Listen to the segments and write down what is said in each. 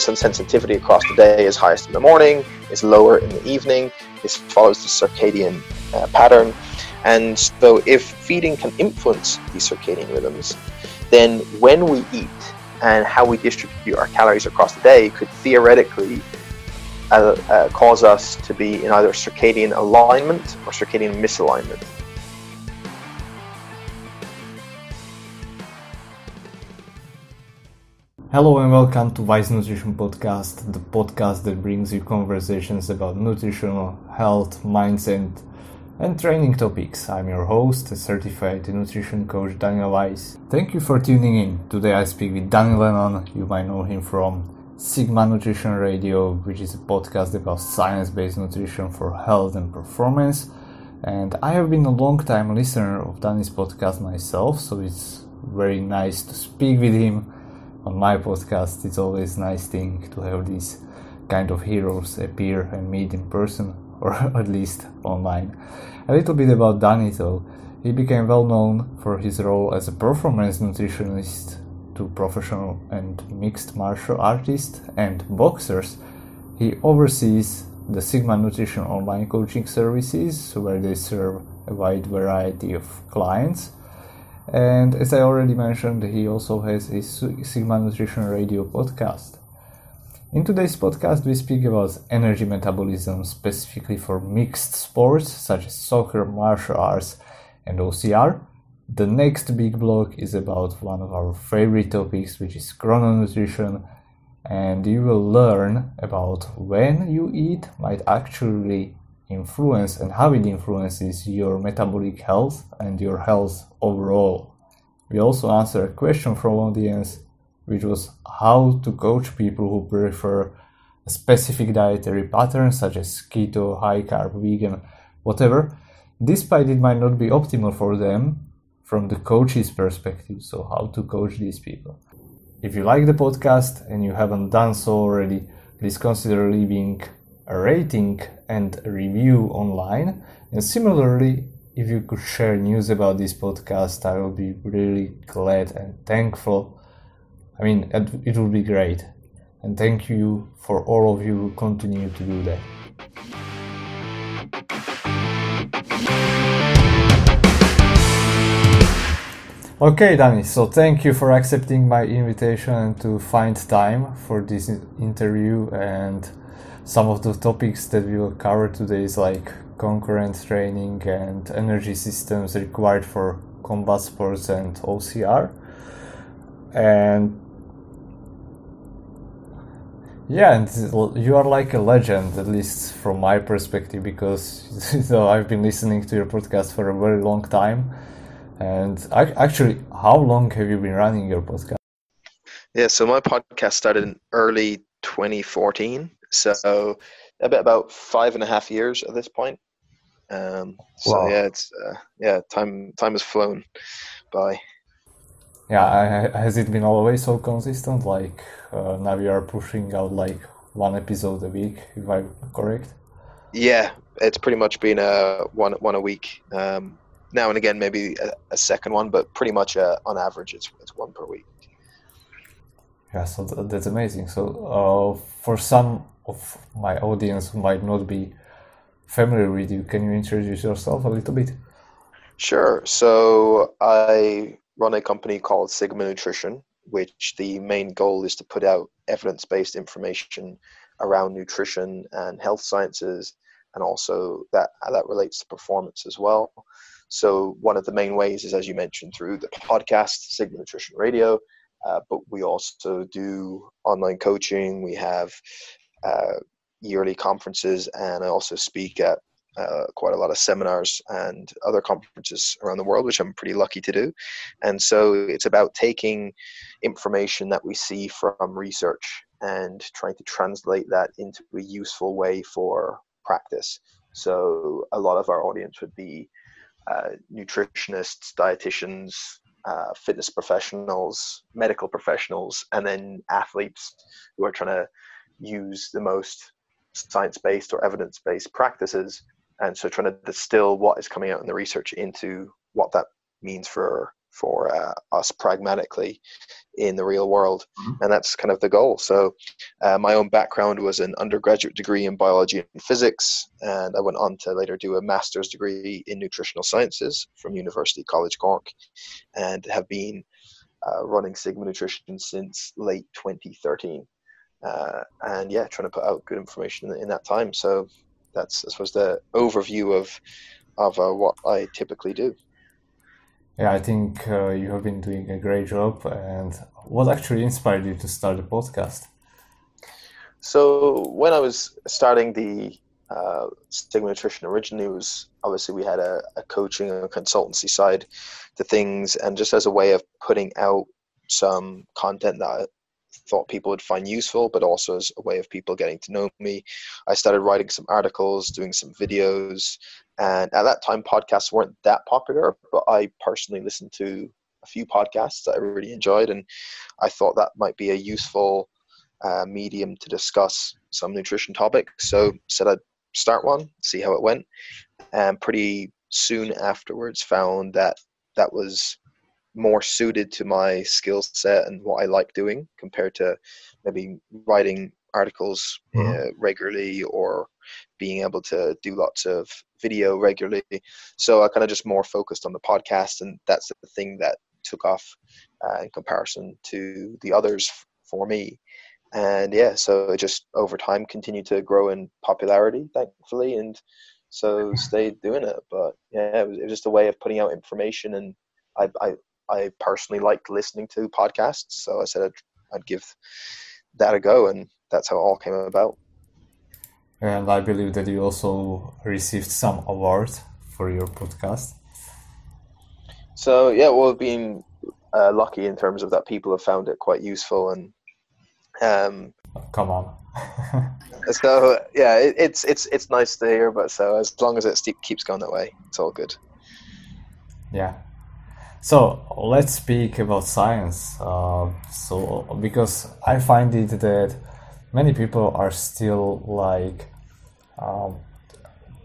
insulin sensitivity across the day is highest in the morning, is lower in the evening. This follows the circadian uh, pattern. And so, if feeding can influence these circadian rhythms, then when we eat and how we distribute our calories across the day could theoretically uh, uh, cause us to be in either circadian alignment or circadian misalignment. Hello and welcome to Wise Nutrition Podcast, the podcast that brings you conversations about nutritional health, mindset, and training topics. I'm your host, certified nutrition coach Daniel Weiss. Thank you for tuning in. Today I speak with Danny Lennon. You might know him from Sigma Nutrition Radio, which is a podcast about science-based nutrition for health and performance. And I have been a long time listener of Danny's podcast myself, so it's very nice to speak with him on my podcast, it's always nice thing to have these kind of heroes appear and meet in person, or at least online. A little bit about Danny though. He became well known for his role as a performance nutritionist to professional and mixed martial artists and boxers. He oversees the Sigma Nutrition online coaching services where they serve a wide variety of clients and as I already mentioned, he also has his Sigma Nutrition Radio podcast. In today's podcast, we speak about energy metabolism specifically for mixed sports such as soccer, martial arts, and OCR. The next big block is about one of our favorite topics, which is chrononutrition, and you will learn about when you eat might actually influence and how it influences your metabolic health and your health overall. We also answer a question from audience which was how to coach people who prefer specific dietary pattern such as keto, high carb, vegan, whatever, despite it might not be optimal for them from the coach's perspective. So how to coach these people. If you like the podcast and you haven't done so already, please consider leaving a rating and review online. And similarly, if you could share news about this podcast, I will be really glad and thankful. I mean, it would be great. And thank you for all of you who continue to do that. Okay, Danny, so thank you for accepting my invitation and to find time for this interview and some of the topics that we will cover today is like concurrent training and energy systems required for combat sports and OCR. And yeah, and you are like a legend, at least from my perspective, because you know, I've been listening to your podcast for a very long time. And actually, how long have you been running your podcast? Yeah, so my podcast started in early 2014 so a bit about five and a half years at this point. Um, so wow. yeah, it's uh, yeah, time time has flown by. Yeah, has it been always so consistent? Like uh, now you are pushing out like one episode a week, if I'm correct. Yeah, it's pretty much been a uh, one one a week. Um, now and again, maybe a, a second one, but pretty much uh, on average, it's it's one per week. Yeah, so that's amazing. So uh, for some of my audience who might not be familiar with you, can you introduce yourself a little bit? Sure. So I run a company called Sigma Nutrition, which the main goal is to put out evidence based information around nutrition and health sciences, and also that that relates to performance as well. So one of the main ways is, as you mentioned, through the podcast Sigma Nutrition Radio. Uh, but we also do online coaching. We have yearly conferences, and I also speak at uh, quite a lot of seminars and other conferences around the world, which I'm pretty lucky to do. And so it's about taking information that we see from research and trying to translate that into a useful way for practice. So a lot of our audience would be uh, nutritionists, dietitians, uh, fitness professionals, medical professionals, and then athletes who are trying to use the most science-based or evidence-based practices and so trying to distill what is coming out in the research into what that means for for uh, us pragmatically in the real world. Mhm. And that's kind of the goal. So, uh, my own background was an undergraduate degree in biology and physics, and I went on to later do a master's degree in nutritional sciences from University College Cork, and have been uh, running Sigma Nutrition since late 2013. Uh, and yeah, trying to put out good information in, in that time. So that's I suppose the overview of of uh, what I typically do. Yeah, I think uh, you have been doing a great job. And what actually inspired you to start the podcast? So when I was starting the uh, Sigma Nutrition originally was obviously we had a, a coaching and consultancy side to things, and just as a way of putting out some content that thought people would find useful, but also as a way of people getting to know me, I started writing some articles, doing some videos, and at that time podcasts weren't that popular, but I personally listened to a few podcasts that I really enjoyed, and I thought that might be a useful uh, medium to discuss some nutrition topics. So said I'd start one, see how it went, and pretty soon afterwards found that that was more suited to my skill set and what I like doing compared to maybe writing articles uh, Mhm. regularly or being able to do lots of video regularly. So I kind of just more focused on the podcast, and that's the thing that took off uh, in comparison to the others f- for me and yeah so it just over time continued to grow in popularity thankfully and so stayed doing it but yeah it was, it was just a way of putting out information and I, I i personally like listening to podcasts so i said i'd, I'd give that a go and that's how it all came about And I believe that you also received some award for your podcast. so yeah well being uh, lucky in terms of that people have found it quite useful and um Come on. so yeah it, it's it's it's nice to hear but so as long as it keeps going that way it's all good Yeah. So let's speak about science. Uh, so because I find it that many people are still like um,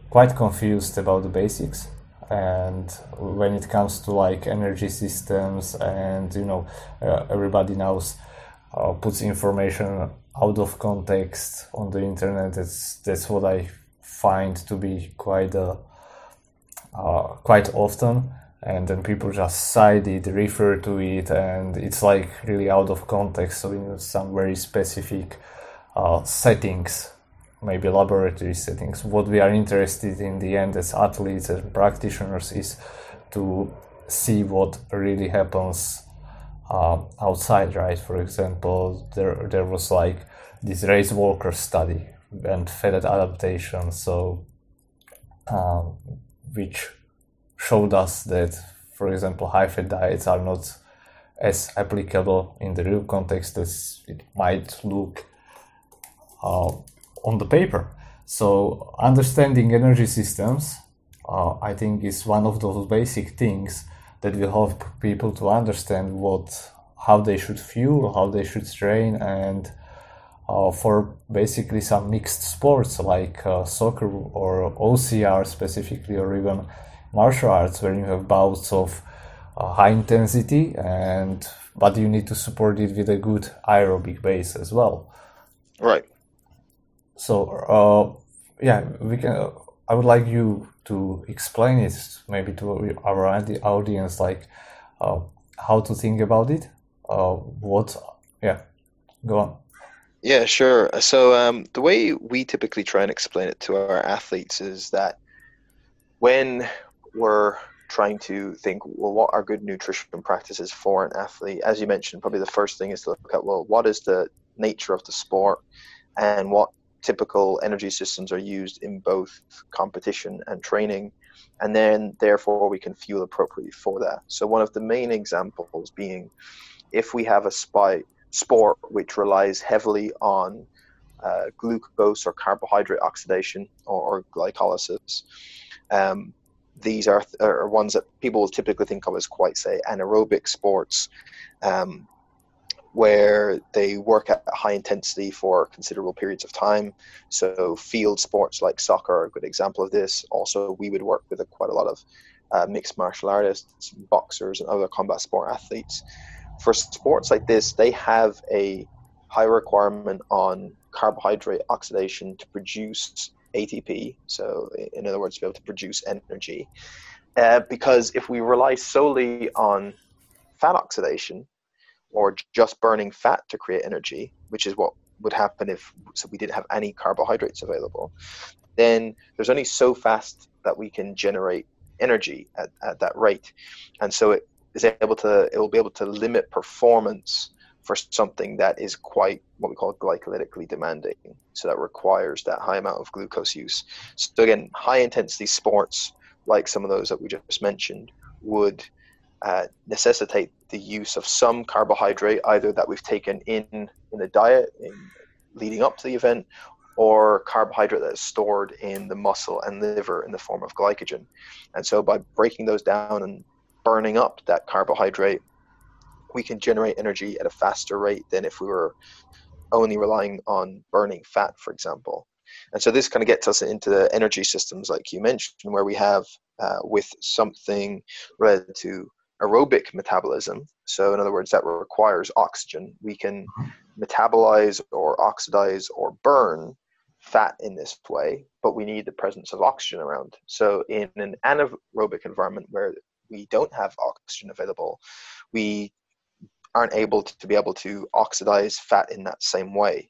quite confused about the basics, and when it comes to like energy systems, and you know, uh, everybody knows uh, puts information out of context on the internet. That's that's what I find to be quite a uh, quite often and then people just cite it refer to it and it's like really out of context so in some very specific uh, settings maybe laboratory settings. What we are interested in the end as athletes and practitioners is to see what really happens uh, outside right? For example there there was like this race walker study and fat adaptation so um, which showed us that, for example, high fat diets are not as applicable in the real context as it might look uh, on the paper. So, understanding energy systems, uh, I think, is one of those basic things that will help people to understand what, how they should fuel, how they should train, and uh, for basically some mixed sports like uh, soccer or OCR specifically, or even martial arts, where you have bouts of uh, high intensity and but you need to support it with a good aerobic base as well. right So uh, yeah, we can. I would like you to explain it maybe to our audi- audience, like uh, how to think about it. Uh, what? Yeah, go on. Yeah, sure. So um, the way we typically try and explain it to our athletes is that when we're trying to think, well, what are good nutrition practices for an athlete? As you mentioned, probably the first thing is to look at, well, what is the nature of the sport and what typical energy systems are used in both competition and training. And then, therefore, we can fuel appropriately for that. So, one of the main examples being if we have a spy, sport which relies heavily on uh, glucose or carbohydrate oxidation or, or glycolysis. Um, these are, are ones that people will typically think of as quite, say, anaerobic sports, um, where they work at high intensity for considerable periods of time. So, field sports like soccer are a good example of this. Also, we would work with a, quite a lot of uh, mixed martial artists, boxers, and other combat sport athletes. For sports like this, they have a high requirement on carbohydrate oxidation to produce ATP. So, in other words, to be able to produce energy. Uh, because if we rely solely on fat oxidation or just burning fat to create energy, which is what would happen if so we didn't have any carbohydrates available, then there's only so fast that we can generate energy at, at that rate. And so it is able to it will be able to limit performance for something that is quite what we call glycolytically demanding. So that requires that high amount of glucose use. So again, high intensity sports like some of those that we just mentioned would uh, necessitate the use of some carbohydrate, either that we've taken in in the diet in, leading up to the event, or carbohydrate that is stored in the muscle and liver in the form of glycogen. And so by breaking those down and burning up that carbohydrate, we can generate energy at a faster rate than if we were only relying on burning fat, for example. And so this kind of gets us into the energy systems, like you mentioned, where we have uh, with something related to aerobic metabolism. So, in other words, that requires oxygen. We can metabolize or oxidize or burn fat in this way, but we need the presence of oxygen around. So, in an anaerobic environment where we don't have oxygen available, we aren't able to be able to oxidize fat in that same way.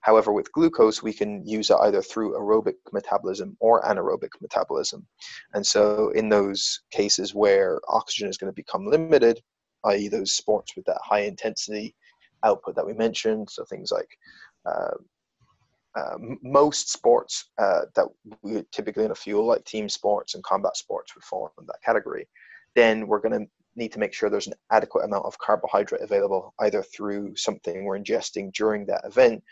However, with glucose, we can use it either through aerobic metabolism or anaerobic metabolism. And so, in those cases where oxygen is going to become limited, i.e., those sports with that high intensity output that we mentioned, so things like uh, uh, most sports uh, that we typically in a fuel, like team sports and combat sports, would fall in that category. Then we're going to need to make sure there's an adequate amount of carbohydrate available, either through something we're ingesting during that event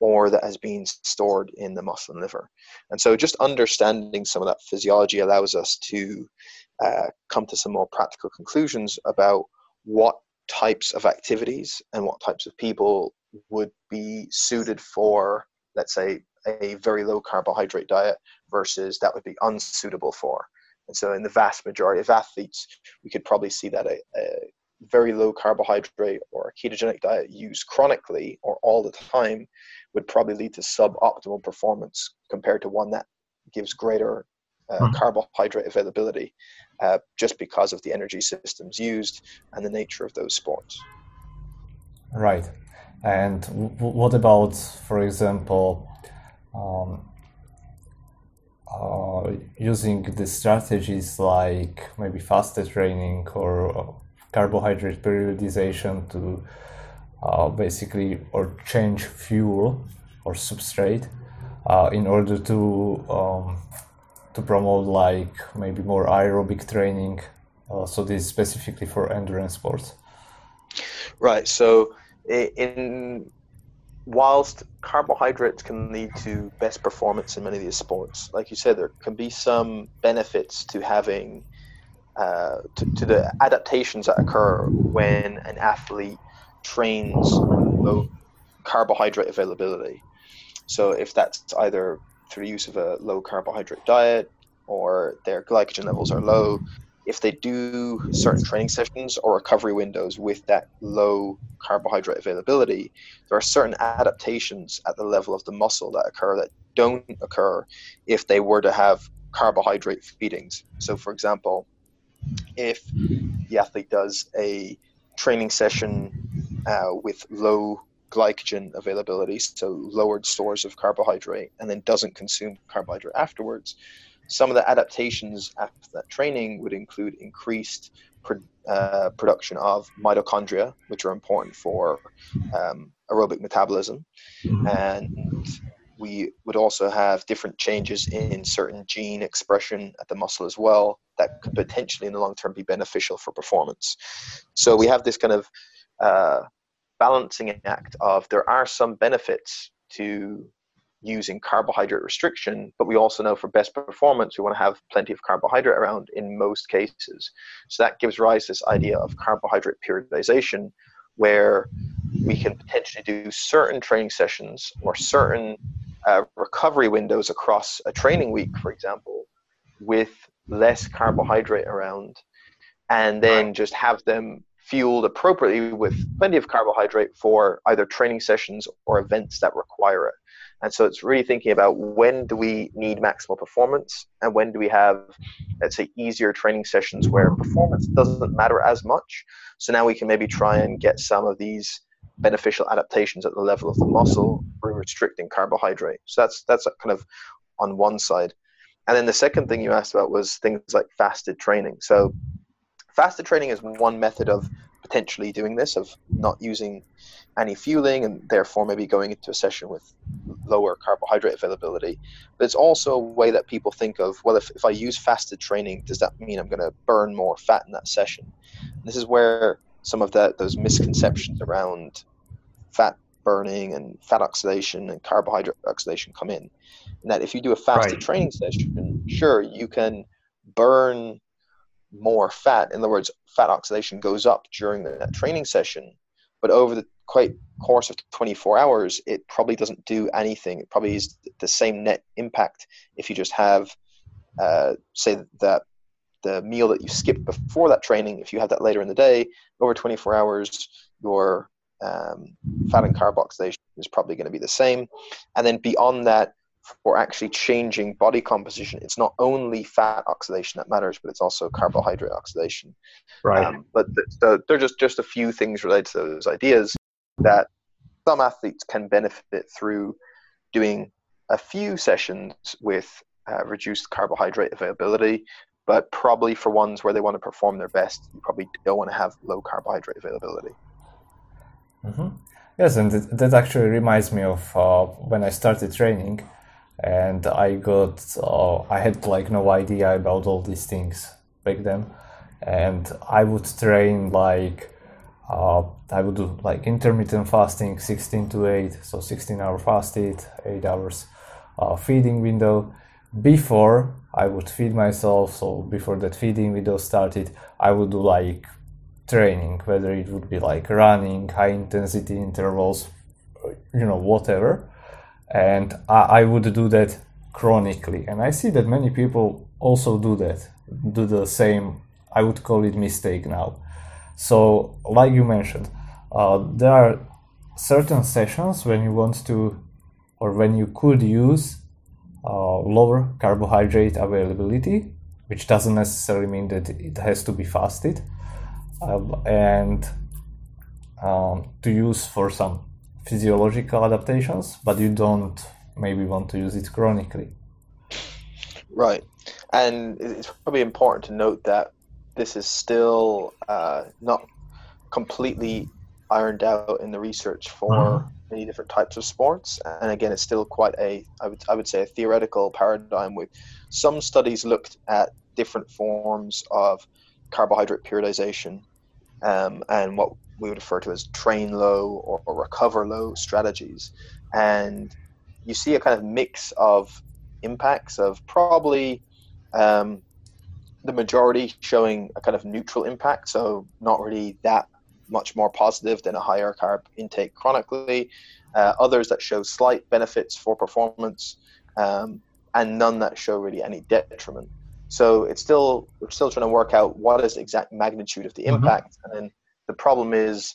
or that has been stored in the muscle and liver. And so just understanding some of that physiology allows us to uh, come to some more practical conclusions about what types of activities and what types of people would be suited for, let's say, a very low carbohydrate diet versus that would be unsuitable for. And so, in the vast majority of athletes, we could probably see that a, a very low carbohydrate or a ketogenic diet used chronically or all the time would probably lead to suboptimal performance compared to one that gives greater uh, mm. carbohydrate availability uh, just because of the energy systems used and the nature of those sports. Right. And w- what about, for example, um, uh, using the strategies like maybe fasted training or uh, carbohydrate periodization to uh, basically or change fuel or substrate uh, in order to um, to promote like maybe more aerobic training. Uh, so this is specifically for endurance sports. Right. So in whilst carbohydrates can lead to best performance in many of these sports, like you said, there can be some benefits to having uh, to, to the adaptations that occur when an athlete trains low carbohydrate availability. So if that's either through use of a low carbohydrate diet or their glycogen levels are low, if they do certain training sessions or recovery windows with that low carbohydrate availability, there are certain adaptations at the level of the muscle that occur that don't occur if they were to have carbohydrate feedings. So, for example, if the athlete does a training session uh, with low glycogen availability, so lowered stores of carbohydrate, and then doesn't consume carbohydrate afterwards, some of the adaptations after that training would include increased pro- uh, production of mitochondria, which are important for um, aerobic metabolism, mm-hmm. and we would also have different changes in certain gene expression at the muscle as well that could potentially in the long term be beneficial for performance. So we have this kind of uh, balancing act of there are some benefits to using carbohydrate restriction, but we also know for best performance, we want to have plenty of carbohydrate around in most cases. So that gives rise to this idea of carbohydrate periodization, where we can potentially do certain training sessions or certain uh, recovery windows across a training week, for example, with less carbohydrate around, and then just have them fueled appropriately with plenty of carbohydrate for either training sessions or events that require it. And so it's really thinking about when do we need maximal performance and when do we have, let's say, easier training sessions where performance doesn't matter as much. So now we can maybe try and get some of these beneficial adaptations at the level of the muscle through restricting carbohydrate. So that's that's kind of on one side. And then the second thing you asked about was things like fasted training. So fasted training is one method of potentially doing this, of not using any fueling and therefore maybe going into a session with lower carbohydrate availability. But it's also a way that people think of well, if, if I use fasted training, does that mean I'm going to burn more fat in that session? This is where some of that those misconceptions around fat burning and fat oxidation and carbohydrate oxidation come in. And that if you do a fasted right. training session, sure, you can burn more fat. In other words, fat oxidation goes up during that training session, but over the quite course of 24 hours, it probably doesn't do anything. It probably is the same net impact if you just have, uh, say, that the meal that you skipped before that training, if you have that later in the day, over 24 hours, your um, fat and carb oxidation is probably going to be the same. And then beyond that, for actually changing body composition. It's not only fat oxidation that matters, but it's also carbohydrate oxidation. Right. Um, but the, the, they're just just a few things related to those ideas that some athletes can benefit through doing a few sessions with uh, reduced carbohydrate availability. But probably for ones where they want to perform their best, you probably don't want to have low carbohydrate availability. Mm-hmm. Yes, and that actually reminds me of uh, when I started training and I got uh, I had like no idea about all these things back then, and I would train like uh, I would do like intermittent fasting, 16 to 8, so 16 hour fasted, 8 hours uh, feeding window. Before I would feed myself, so before that feeding window started, I would do like training, whether it would be like running, high intensity intervals, you know, whatever and I, I would do that chronically. And i see that many people also do that do the same i would call it mistake now. So like you mentioned uh, there are certain sessions when you want to or when you could use uh, lower carbohydrate availability which doesn't necessarily mean that it has to be fasted um, and um, to use for some physiological adaptations, but you don't maybe want to use it chronically. Right. And it's probably important to note that this is still uh, not completely ironed out in the research for mm-hmm. many different types of sports. And again, it's still quite a, I would, I would say, a theoretical paradigm with some studies looked at different forms of carbohydrate periodization um, and what we would refer to as train low or, or recover low strategies. And you see a kind of mix of impacts of probably um, the majority showing a kind of neutral impact, so not really that much more positive than a higher carb intake chronically. Uh, others that show slight benefits for performance, um, and none that show really any detriment. So it's still we're still trying to work out what is the exact magnitude of the mm-hmm. impact, mm-hmm. and then the problem is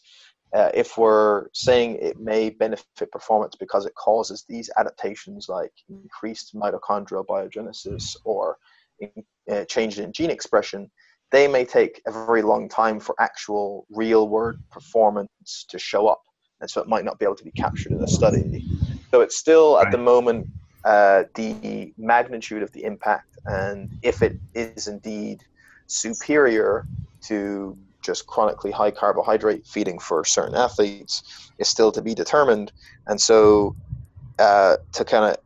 uh, if we're saying it may benefit performance because it causes these adaptations like increased mitochondrial biogenesis or in, uh, change in gene expression, they may take a very long time for actual real world performance to show up. And so it might not be able to be captured in a study. So it's still at the moment uh, the magnitude of the impact and if it is indeed superior to just chronically high carbohydrate feeding for certain athletes is still to be determined. And so, uh, to kind of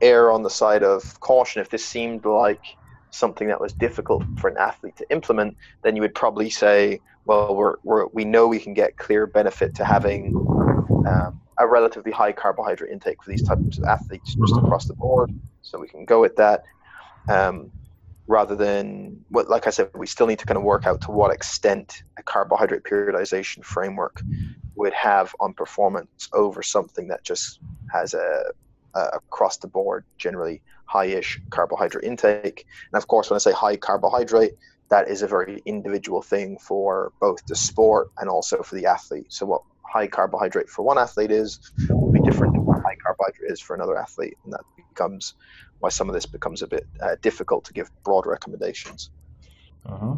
err on the side of caution, if this seemed like something that was difficult for an athlete to implement, then you would probably say, well, we're, we're, we know we can get clear benefit to having um, a relatively high carbohydrate intake for these types of athletes just mm-hmm. across the board. So we can go with that. Um, rather than what like i said we still need to kind of work out to what extent a carbohydrate periodization framework would have on performance over something that just has a, a across the board generally high-ish carbohydrate intake. And of course, when I say high carbohydrate, that is a very individual thing for both the sport and also for the athlete. So what high carbohydrate for one athlete is will be different to what high carbohydrate is for another athlete, and that becomes why some of this becomes a bit uh, difficult to give broad recommendations. Uh-huh.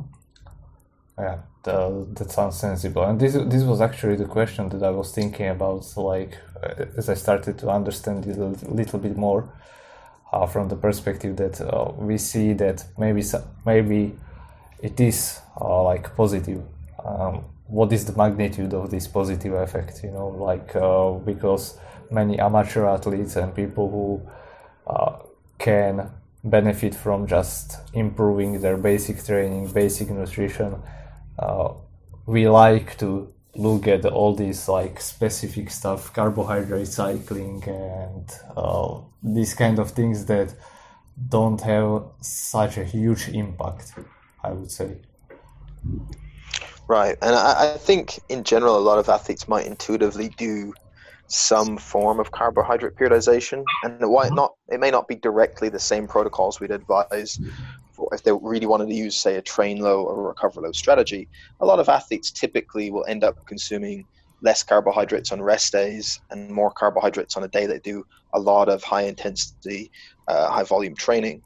Yeah, that sounds sensible. And this this was actually the question that I was thinking about. Like uh, as I started to understand it a little bit more uh, from the perspective that uh, we see that maybe maybe it is uh, like positive. Um, what is the magnitude of this positive effect? You know, like uh, because many amateur athletes and people who uh, can benefit from just improving their basic training, basic nutrition. Uh, we like to look at all these like specific stuff, carbohydrate cycling, and uh, these kind of things that don't have such a huge impact. I would say. Right, and I, I think in general, a lot of athletes might intuitively do some form of carbohydrate periodization, and why mm-hmm. not? It may not be directly the same protocols we'd advise for if they really wanted to use, say, a train low or a recover low strategy. A lot of athletes typically will end up consuming less carbohydrates on rest days and more carbohydrates on a day they do a lot of high intensity, uh, high volume training.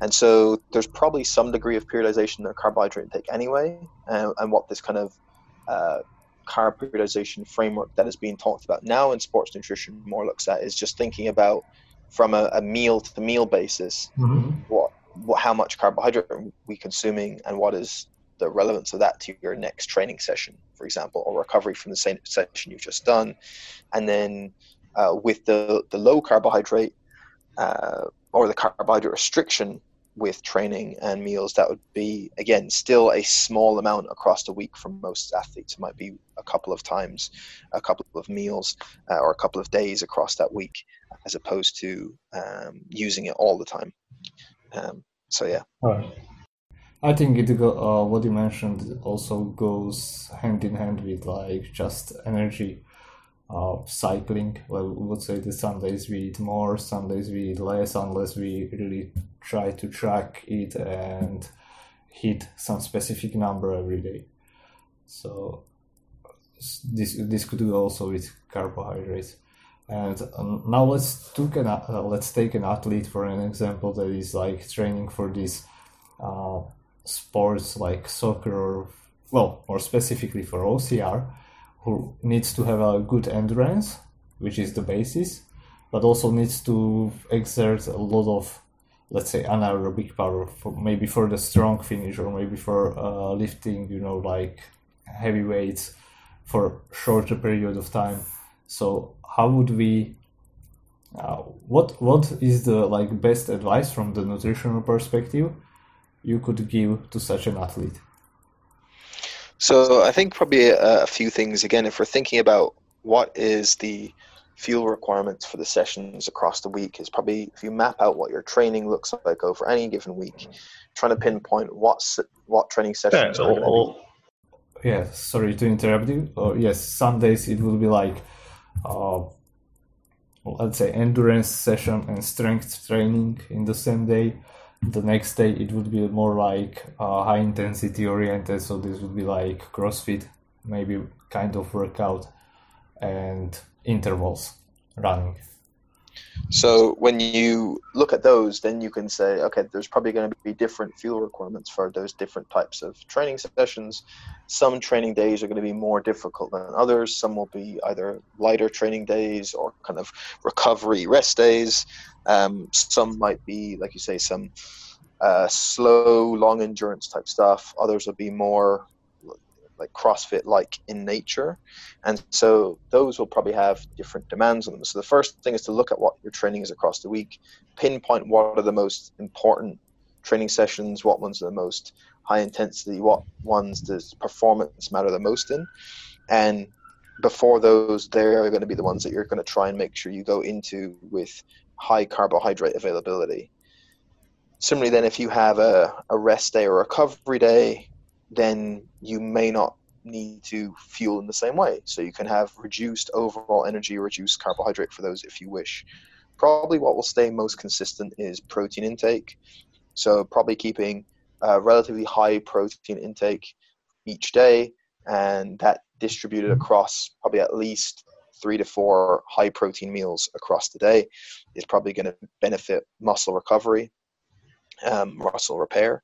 And so there's probably some degree of periodization in their carbohydrate intake anyway, uh, and what this kind of uh, carb periodization framework that is being talked about now in sports nutrition more looks at is just thinking about from a, a meal to meal basis mm-hmm. what, what how much carbohydrate are we consuming and what is the relevance of that to your next training session for example or recovery from the same session you've just done and then uh, with the the low carbohydrate uh, or the carbohydrate restriction with training and meals, that would be again still a small amount across the week for most athletes. It might be a couple of times, a couple of meals, uh, or a couple of days across that week, as opposed to um, using it all the time. Um, so yeah. I think it uh, what you mentioned also goes hand in hand with like just energy uh, cycling. Well, we would say that some days we eat more, some days we eat less, unless we really try to track it and hit some specific number every day. So this this could do also with carbohydrates. And um, now let's take an uh, let's take an athlete for an example that is like training for these uh, sports like soccer or well more specifically for OCR who needs to have a good endurance, which is the basis, but also needs to exert a lot of, let's say, anaerobic power, for maybe for the strong finish or maybe for uh, lifting, you know, like heavy weights for shorter period of time. So how would we? Uh, what what is the like best advice from the nutritional perspective you could give to such an athlete? So I think probably a, a, few things. Again, if we're thinking about what is the fuel requirements for the sessions across the week, is probably if you map out what your training looks like over any given week, trying to pinpoint what's what training sessions yeah, are going to be. Yeah, sorry to interrupt you. Uh, yes, some days it will be like, uh, let's say, endurance session and strength training in the same day the next day it would be more like uh, high intensity oriented so this would be like crossfit maybe kind of workout and intervals running so when you look at those, then you can say, okay, there's probably going to be different fuel requirements for those different types of training sessions. Some training days are going to be more difficult than others. Some will be either lighter training days or kind of recovery rest days. Um, some might be, like you say, some uh, slow, long endurance type stuff. Others will be more like CrossFit like in nature. And so those will probably have different demands on them. So the first thing is to look at what your training is across the week, pinpoint what are the most important training sessions, what ones are the most high intensity, what ones does performance matter the most in. And before those, they're going to be the ones that you're going to try and make sure you go into with high carbohydrate availability. Similarly, then, if you have a, a rest day or recovery day, then you may not need to fuel in the same way. So you can have reduced overall energy, reduced carbohydrate for those if you wish. probably what will stay most consistent is protein intake. So probably keeping a relatively high protein intake each day, and that distributed across probably at least three to four high protein meals across the day is probably going to benefit muscle recovery, um, muscle repair,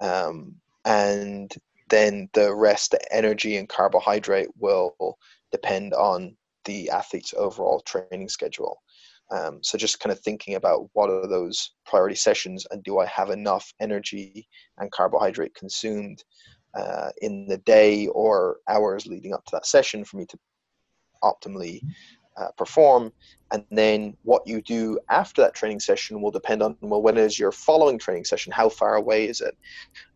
um, and then the rest, the energy and carbohydrate, will depend on the athlete's overall training schedule. Um, so just kind of thinking about what are those priority sessions and do I have enough energy and carbohydrate consumed uh, in the day or hours leading up to that session for me to optimally uh, perform. And then what you do after that training session will depend on well, when is your following training session? How far away is it?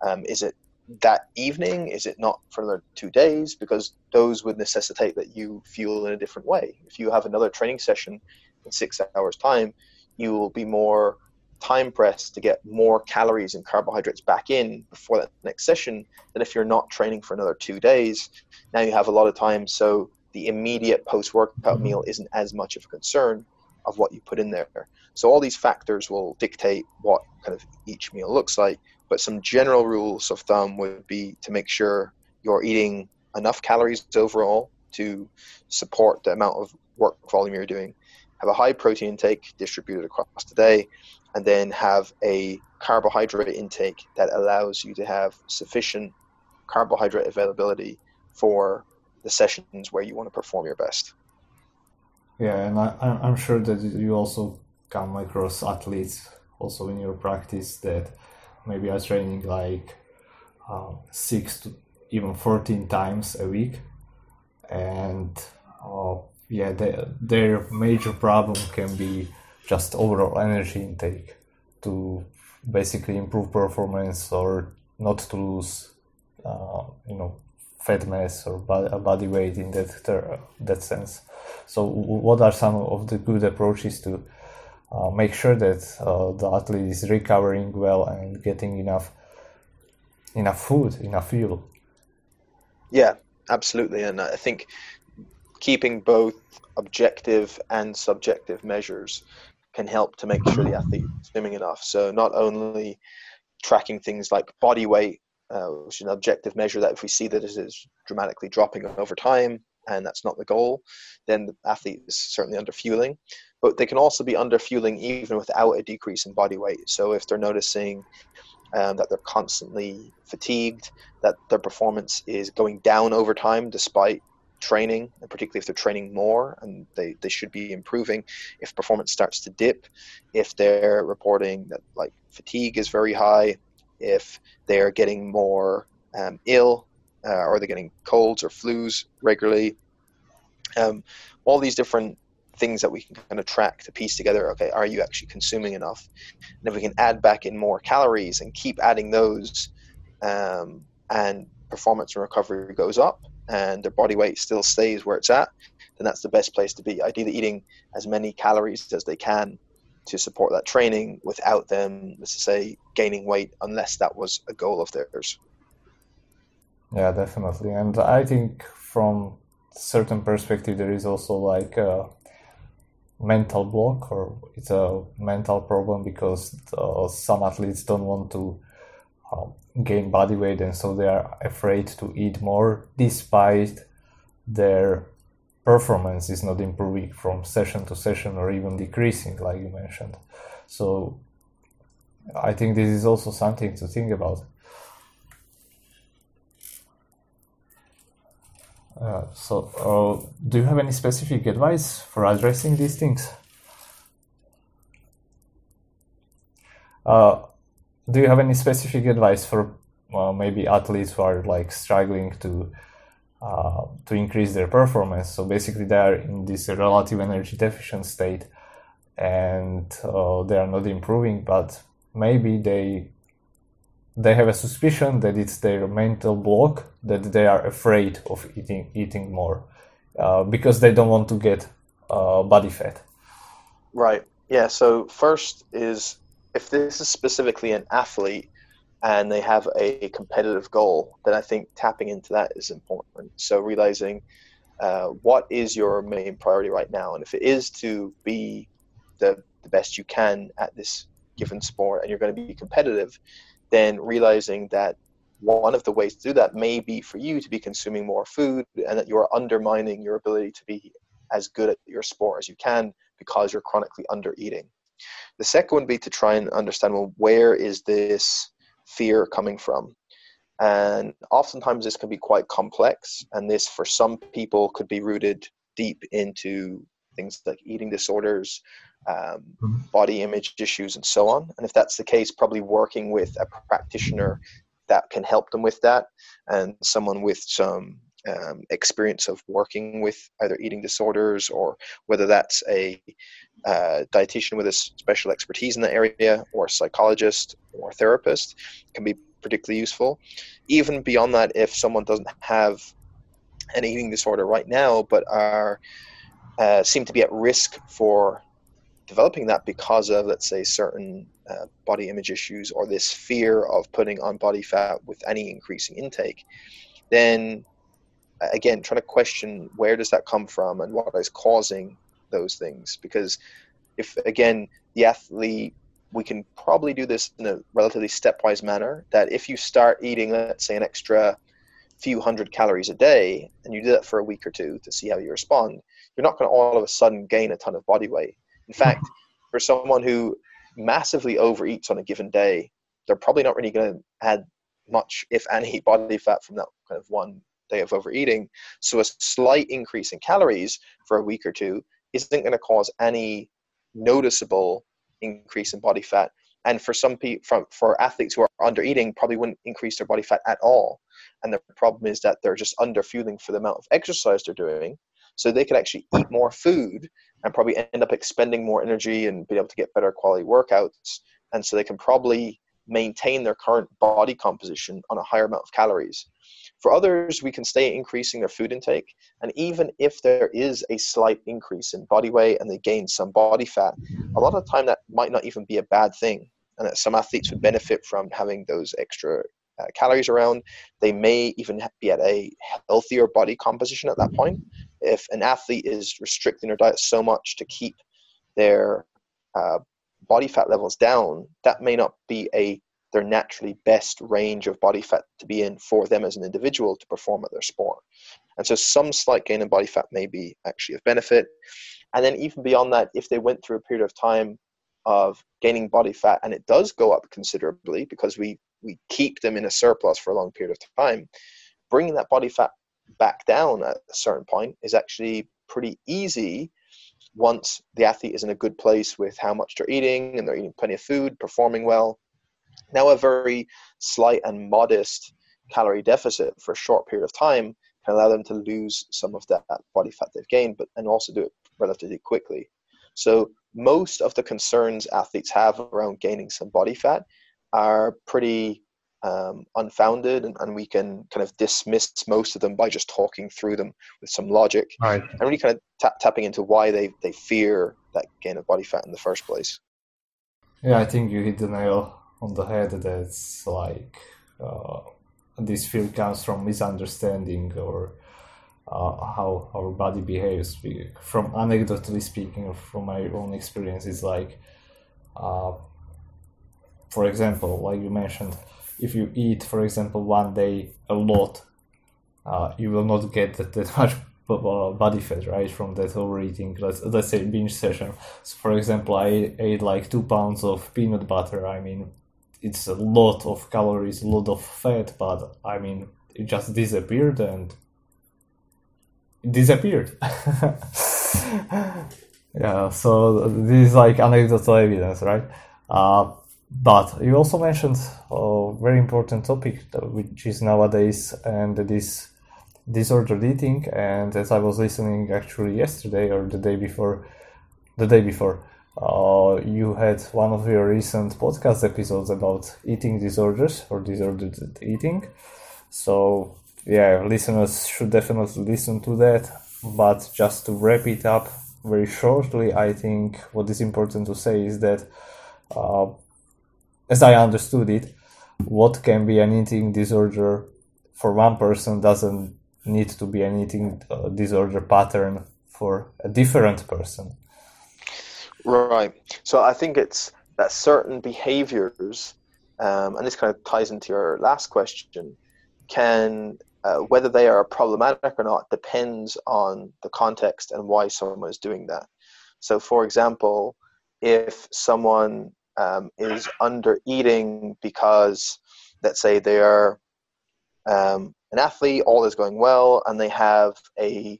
Um, is it that evening? Is it not for another two days? Because those would necessitate that you fuel in a different way. If you have another training session in six hours' time, you will be more time pressed to get more calories and carbohydrates back in before that next session than if you're not training for another two days. Now you have a lot of time, so the immediate post workout mm-hmm. meal isn't as much of a concern of what you put in there. So all these factors will dictate what kind of each meal looks like. But some general rules of thumb would be to make sure you're eating enough calories overall to support the amount of work volume you're doing. Have a high protein intake distributed across the day, and then have a carbohydrate intake that allows you to have sufficient carbohydrate availability for the sessions where you want to perform your best. Yeah, and I, I'm sure that you also come across athletes also in your practice that maybe are training like um, six to even 14 times a week. And uh, yeah, their major problem can be just overall energy intake to basically improve performance or not to lose, uh, you know, fat mass or body weight in that that sense. So, what are some of the good approaches to uh, make sure that uh, the athlete is recovering well and getting enough enough food, enough fuel? Yeah, absolutely, and I think keeping both objective and subjective measures can help to make sure the athlete is swimming enough. So not only tracking things like body weight uh, which is an objective measure that if we see that it is dramatically dropping over time and that's not the goal, then the athlete is certainly under fueling. But they can also be under fueling even without a decrease in body weight. So if they're noticing um, that they're constantly fatigued, that their performance is going down over time despite training, and particularly if they're training more and they, they should be improving. If performance starts to dip, if they're reporting that like fatigue is very high, if they're getting more um, ill uh, or they're getting colds or flus regularly. Um, all these different things that we can kind of track to piece together okay are you actually consuming enough and if we can add back in more calories and keep adding those um, and performance and recovery goes up and their body weight still stays where it's at then that's the best place to be ideally eating as many calories as they can to support that training without them, let's say, gaining weight, unless that was a goal of theirs. Yeah, definitely. And I think from certain perspective, there is also like a mental block, or it's a mental problem because uh, some athletes don't want to uh, gain body weight, and so they are afraid to eat more, despite their performance is not improving from session to session or even decreasing, like you mentioned. So I think this is also something to think about. Uh, so, uh, do you have any specific advice for addressing these things? Uh, do you have any specific advice for maybe athletes who are like struggling to uh, to increase their performance. So basically, they are in this relative energy deficient state, and uh, they are not improving. But maybe they they have a suspicion that it's their mental block that they are afraid of eating eating more uh, because they don't want to get uh, body fat. Right. Yeah. So first is if this is specifically an athlete and they have a competitive goal, then I think tapping into that is important. So realizing uh, what is your main priority right now, and if it is to be the the best you can at this given sport and you're going to be competitive, then realizing that one of the ways to do that may be for you to be consuming more food and that you're undermining your ability to be as good at your sport as you can because you're chronically under eating. The second would be to try and understand well, where is this fear coming from? And oftentimes this can be quite complex, and this for some people could be rooted deep into things like eating disorders, um, mm-hmm. body image issues, and so on. And if that's the case, probably working with a practitioner that can help them with that, and someone with some um, experience of working with either eating disorders or whether that's a uh, dietitian with a special expertise in that area or a psychologist or therapist can be particularly useful. Even beyond that, if someone doesn't have an eating disorder right now but are uh, seem to be at risk for developing that because of let's say certain uh, body image issues or this fear of putting on body fat with any increasing intake then again trying to question where does that come from and what is causing those things. Because if again the athlete we can probably do this in a relatively stepwise manner that if you start eating let's say an extra few hundred calories a day and you do that for a week or two to see how you respond you're not going to all of a sudden gain a ton of body weight. In fact mm-hmm. for someone who massively overeats on a given day they're probably not really going to add much if any body fat from that kind of one day of overeating. So a slight increase in calories for a week or two isn't going to cause any noticeable increase in body fat. And for some people, for athletes who are under eating, probably wouldn't increase their body fat at all. And the problem is that they're just under fueling for the amount of exercise they're doing. So they could actually eat more food and probably end up expending more energy and be able to get better quality workouts. And so they can probably maintain their current body composition on a higher amount of calories. For others, we can stay increasing their food intake, and even if there is a slight increase in body weight and they gain some body fat, a lot of the time that might not even be a bad thing. And some athletes would benefit from having those extra uh, calories around. They may even be at a healthier body composition at that point. If an athlete is restricting their diet so much to keep their uh, body fat levels down, that may not be a their naturally best range of body fat to be in for them as an individual to perform at their sport. And so some slight gain in body fat may be actually of benefit. And then even beyond that, if they went through a period of time of gaining body fat and it does go up considerably because we we keep them in a surplus for a long period of time, bringing that body fat back down at a certain point is actually pretty easy once the athlete is in a good place with how much they're eating and they're eating plenty of food, performing well, now, a very slight and modest calorie deficit for a short period of time can allow them to lose some of that body fat they've gained, but and also do it relatively quickly. So most of the concerns athletes have around gaining some body fat are pretty um, unfounded, and, and, we can kind of dismiss most of them by just talking through them with some logic, right. and really kind of t- tapping into why they they fear that gain of body fat in the first place. Yeah, I think you hit the nail on the head that's like uh, this fear comes from misunderstanding or uh, how our body behaves. From anecdotally speaking, or from my own experience, it's like, uh, for example, like you mentioned, if you eat, for example, one day a lot, uh, you will not get that, that much uh, body fat right from that overeating let's, let's say binge session so for example i ate like two pounds of peanut butter i mean it's a lot of calories, a lot of fat, but I mean, it just disappeared and it disappeared. yeah, so this is like anecdotal evidence, right? Uh, but you also mentioned a very important topic, which is nowadays and this disordered eating. And as I was listening actually yesterday or the day before, the day before, uh, you had one of your recent podcast episodes about eating disorders or disordered eating. So, yeah, listeners should definitely listen to that. But just to wrap it up very shortly, I think what is important to say is that, uh, as I understood it, what can be an eating disorder for one person doesn't need to be an eating uh, disorder pattern for a different person. Right. So I think it's that certain behaviors, um, and this kind of ties into your last question, can uh, whether they are problematic or not depends on the context and why someone is doing that. So, for example, if someone um, is under eating because, let's say, they are um, an athlete, all is going well, and they have a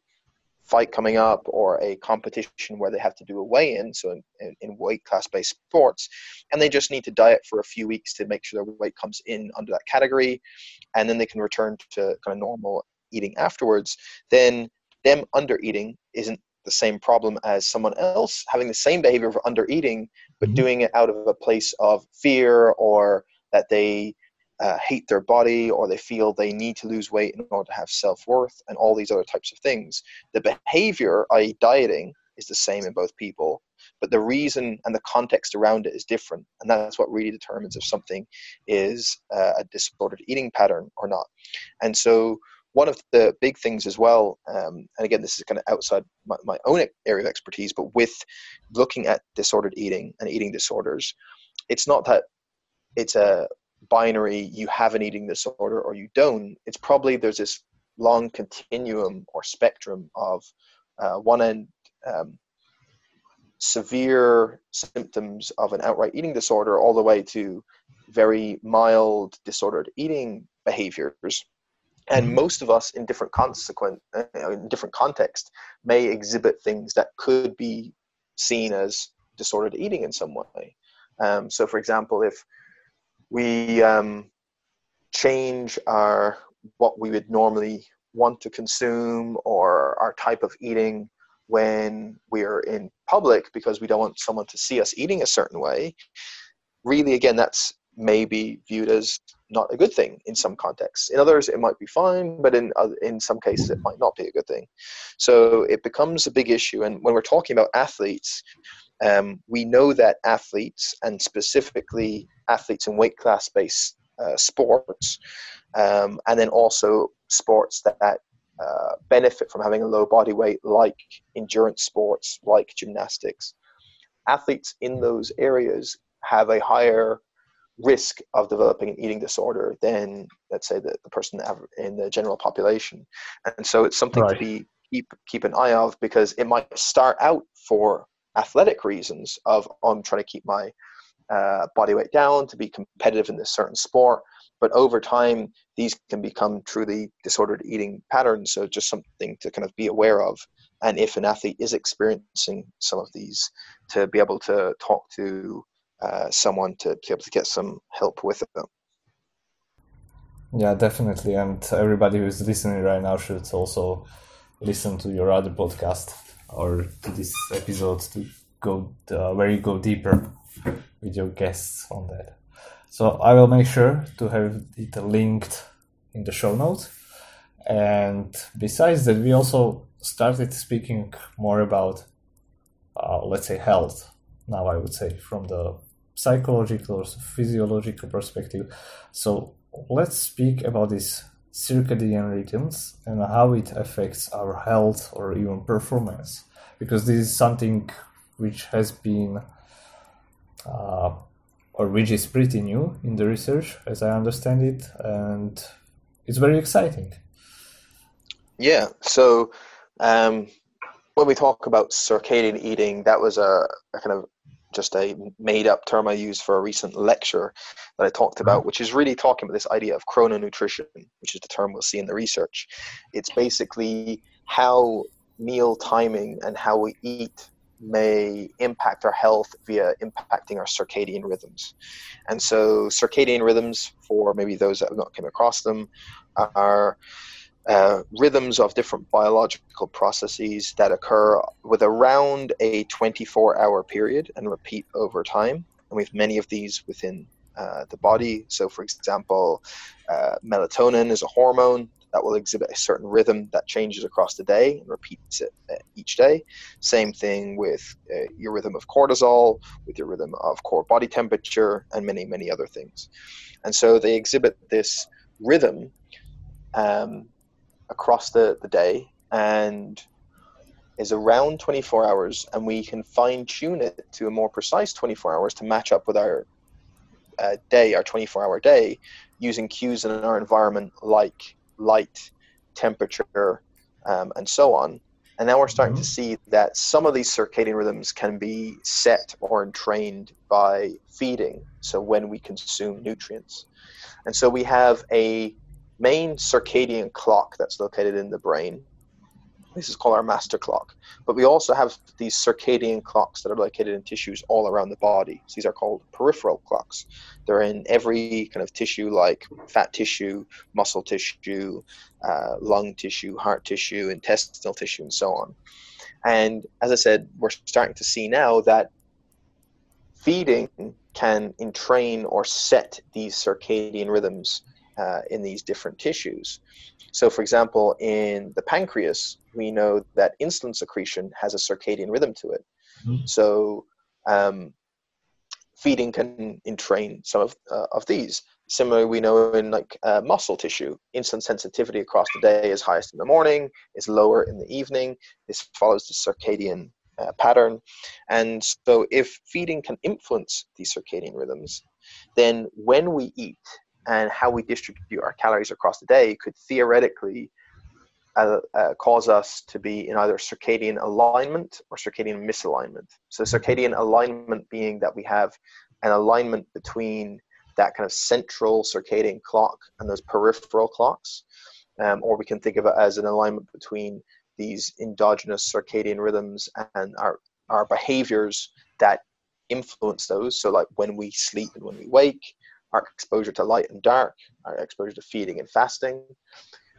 fight coming up or a competition where they have to do a weigh-in, so in, in, in weight class-based sports, and they just need to diet for a few weeks to make sure their weight comes in under that category, and then they can return to kind of normal eating afterwards. Then them under eating isn't the same problem as someone else having the same behavior of under eating, but mm-hmm. doing it out of a place of fear or that they uh, hate their body or they feel they need to lose weight in order to have self worth and all these other types of things. The behavior, i.e., dieting, is the same in both people, but the reason and the context around it is different. And that's what really determines if something is uh, a disordered eating pattern or not. And so, one of the big things as well, um, and again, this is kind of outside my, my own area of expertise, but with looking at disordered eating and eating disorders, it's not that it's a binary you have an eating disorder or you don't it's probably there's this long continuum or spectrum of uh, one end um, severe symptoms of an outright eating disorder all the way to very mild disordered eating behaviors and mm-hmm. most of us in different consequent uh, in different context may exhibit things that could be seen as disordered eating in some way um, so for example if we um, change our what we would normally want to consume or our type of eating when we're in public because we don't want someone to see us eating a certain way really again that's maybe viewed as not a good thing in some contexts. In others it might be fine but in in some cases it might not be a good thing. So it becomes a big issue and when we're talking about athletes um, we know that athletes, and specifically athletes in weight class based uh, sports, um, and then also sports that, that uh, benefit from having a low body weight, like endurance sports, like gymnastics, athletes in those areas have a higher risk of developing an eating disorder than, let's say, the, the person in the general population. And so it's something right. to be keep keep an eye of because it might start out for athletic reasons of oh, I'm trying to keep my uh, body weight down to be competitive in this certain sport. But over time, these can become truly disordered eating patterns. So just something to kind of be aware of. And if an athlete is experiencing some of these, to be able to talk to uh, someone to be able to get some help with them. Yeah, definitely. And everybody who's listening right now should also listen to your other podcast or to this episode to go uh, where you go deeper with your guests on that. So I will make sure to have it linked in the show notes. And besides that, we also started speaking more about, uh, let's say, health. Now I would say from the psychological or physiological perspective. So let's speak about this circadian rhythms and how it affects our health or even performance. Because this is something which has been uh, or which is pretty new in the research as i understand it and it's very exciting. Yeah so um, when we talk about circadian eating that was a, a kind of just a made up term I used for a recent lecture that I talked about, mm-hmm. which is really talking about this idea of chrononutrition, which is the term we'll see in the research. It's basically how meal timing and how we eat may impact our health via impacting our circadian rhythms. And so, circadian rhythms, for maybe those that have not come across them, are uh, rhythms of different biological processes that occur with around a 24 hour period and repeat over time. And we have many of these within uh, the body. So, for example, uh, melatonin is a hormone that will exhibit a certain rhythm that changes across the day and repeats it uh, each day. Same thing with uh, your rhythm of cortisol, with your rhythm of core body temperature, and many, many other things. And so they exhibit this rhythm um, across the, the day. And is around 24 hours, and we can fine tune it to a more precise 24 hours to match up with our uh, day, our 24 hour day, using cues in our environment like light, temperature, um, and so on. And now we're starting mm-hmm. to see that some of these circadian rhythms can be set or entrained by feeding, so when we consume nutrients. And so we have a main circadian clock that's located in the brain. This is called our master clock. But we also have these circadian clocks that are located in tissues all around the body. So these are called peripheral clocks. They're in every kind of tissue, like fat tissue, muscle tissue, uh, lung tissue, heart tissue, intestinal tissue, and so on. And as I said, we're starting to see now that feeding can entrain or set these circadian rhythms uh, in these different tissues. So, for example, in the pancreas, we know that insulin secretion has a circadian rhythm to it. Mm-hmm. So, um, feeding can entrain some of, uh, of these. Similarly, we know in like uh, muscle tissue, insulin sensitivity across the day is highest in the morning, is lower in the evening. This follows the circadian uh, pattern. And so, if feeding can influence these circadian rhythms, then when we eat and how we distribute our calories across the day could theoretically uh, uh, cause us to be in either circadian alignment or circadian misalignment. So, circadian alignment being that we have an alignment between that kind of central circadian clock and those peripheral clocks, um, or we can think of it as an alignment between these endogenous circadian rhythms and our, our behaviors that influence those. So, like when we sleep and when we wake, our exposure to light and dark, our exposure to feeding and fasting.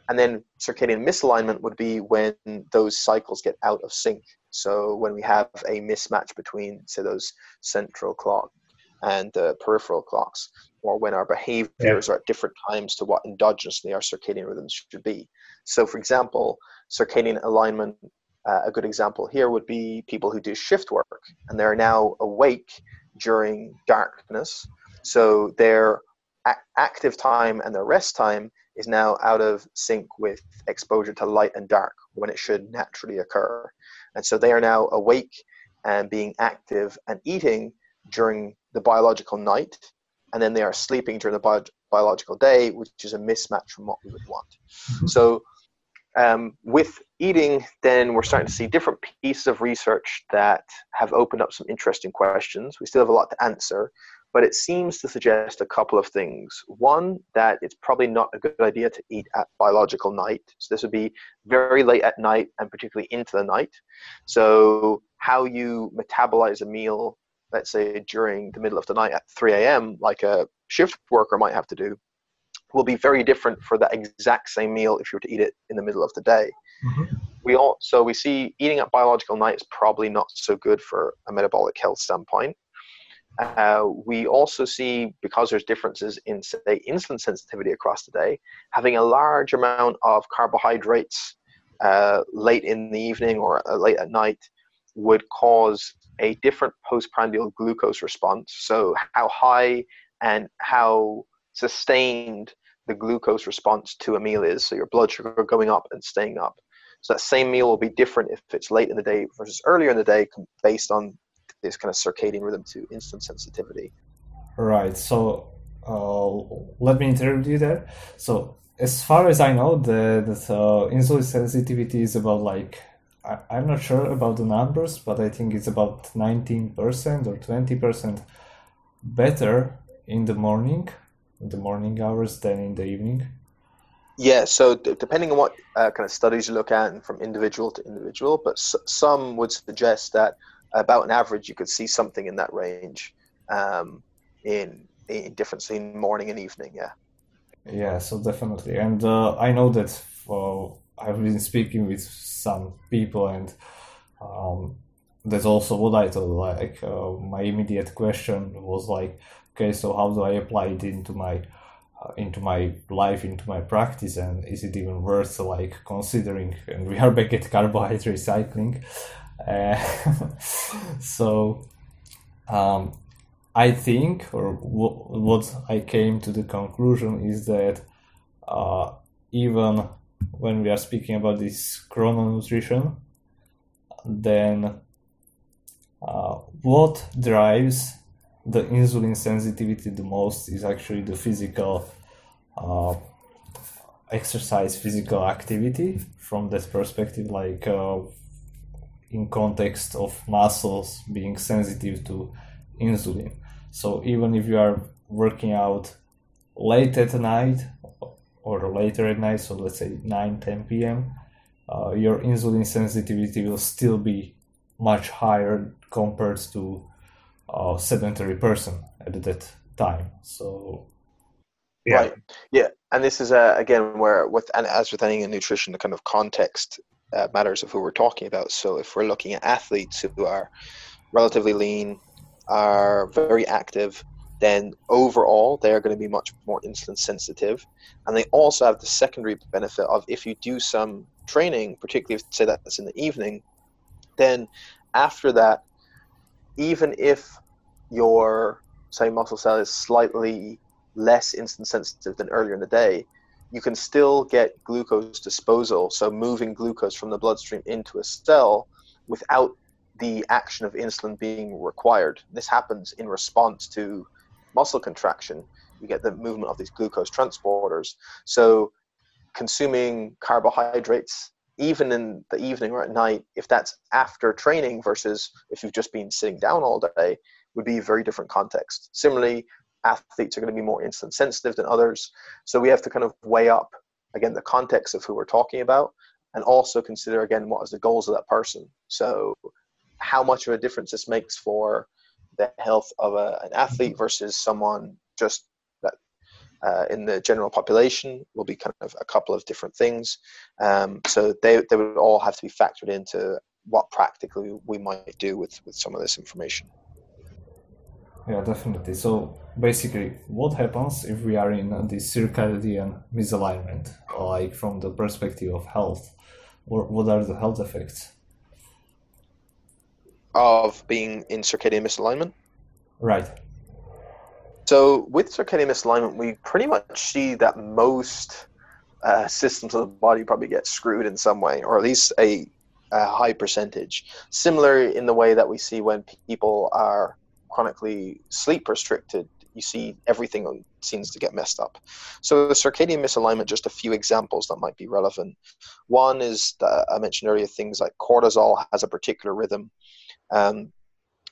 And then circadian misalignment would be when those cycles get out of sync. So when we have a mismatch between, say, those central clock and the peripheral clocks, or when our behaviors yeah. are at different times to what endogenously our circadian rhythms should be. So, for example, circadian alignment, uh, a good example here would be people who do shift work and they're now awake during darkness so their active time and their rest time is now out of sync with exposure to light and dark when it should naturally occur. And so they are now awake and being active and eating during the biological night, and then they are sleeping during the bio- biological day, which is a mismatch from what we would want. Mm-hmm. So, um, with eating, then we're starting to see different pieces of research that have opened up some interesting questions. We still have a lot to answer, but it seems to suggest a couple of things. One, that it's probably not a good idea to eat at biological night. So this would be very late at night and particularly into the night. So how you metabolize a meal, let's say during the middle of the night at 3 a.m., like a shift worker might have to do, will be very different for that exact same meal if you were to eat it in the middle of the day. Mm-hmm. We all so we see eating at biological night is probably not so good for a metabolic health standpoint. Uh, we also see, because there's differences in, say, insulin sensitivity across the day, having a large amount of carbohydrates uh, late in the evening or uh, late at night would cause a different postprandial glucose response. So, how high and how sustained the glucose response to a meal is. So, your blood sugar going up and staying up. So, that same meal will be different if it's late in the day versus earlier in the day based on this kind of circadian rhythm to insulin sensitivity. Right. So uh, let me interrupt you there. So as far as I know, the, the uh, insulin sensitivity is about like I, I'm not sure about the numbers, but I think it's about 19% or 20% better in the morning, in the morning hours than in the evening. Yeah, so d- depending on what uh, kind of studies you look at, and from individual to individual, but s- some would suggest that about an average, you could see something in that range um, in in difference in morning and evening. Yeah. Yeah, so definitely, and uh, I know that for, I've been speaking with some people, and um, that's also what I thought. Like uh, my immediate question was like, okay, so how do I apply it into my uh, into my life, into my practice, and is it even worth like considering? And we are back at carbohydrate cycling. Uh, so um, I think, or w- what I came to the conclusion is that uh, even when we are speaking about this chrononutrition, then uh, what drives the insulin sensitivity the most is actually the physical uh, exercise, physical activity from that perspective, like uh, in context of muscles being sensitive to insulin. So even if you are working out late at night or later at night, so let's say 9 10 p.m., uh, your insulin sensitivity will still be much higher compared to a sedentary person at that time. So, yeah. Right. Yeah. And this is, uh, again, where with, and as with any nutrition, the kind of context uh, matters of who we're talking about. So if we're looking at athletes who are relatively lean, are very active, then overall they are going to be much more insulin sensitive. And they also have the secondary benefit of if you do some training, particularly if say that's in the evening, then after that, even if your say muscle cell is slightly less insulin sensitive than earlier in the day, you can still get glucose disposal, so moving glucose from the bloodstream into a cell without the action of insulin being required. This happens in response to muscle contraction. You get the movement of these glucose transporters. So, consuming carbohydrates, even in the evening or at night, if that's after training versus if you've just been sitting down all day, would be a very different context. Similarly, athletes are going to be more insulin sensitive than others. So we have to kind of weigh up again the context of who we're talking about and also consider again what is the goals of that person. So how much of a difference this makes for the health of a, an athlete versus someone just that uh, in the general population will be kind of a couple of different things. Um, so they, they would all have to be factored into what practically we might do with, with some of this information. Yeah, definitely. So basically, what happens if we are in this circadian misalignment, like from the perspective of health? Or what are the health effects? Of being in circadian misalignment? Right. So with circadian misalignment, we pretty much see that most uh, systems of the body probably get screwed in some way, or at least a, a high percentage. Similar in the way that we see when people are chronically sleep restricted, you see everything seems to get messed up. So the circadian misalignment, just a few examples that might be relevant. One is that I mentioned earlier things like cortisol has a particular rhythm. Um,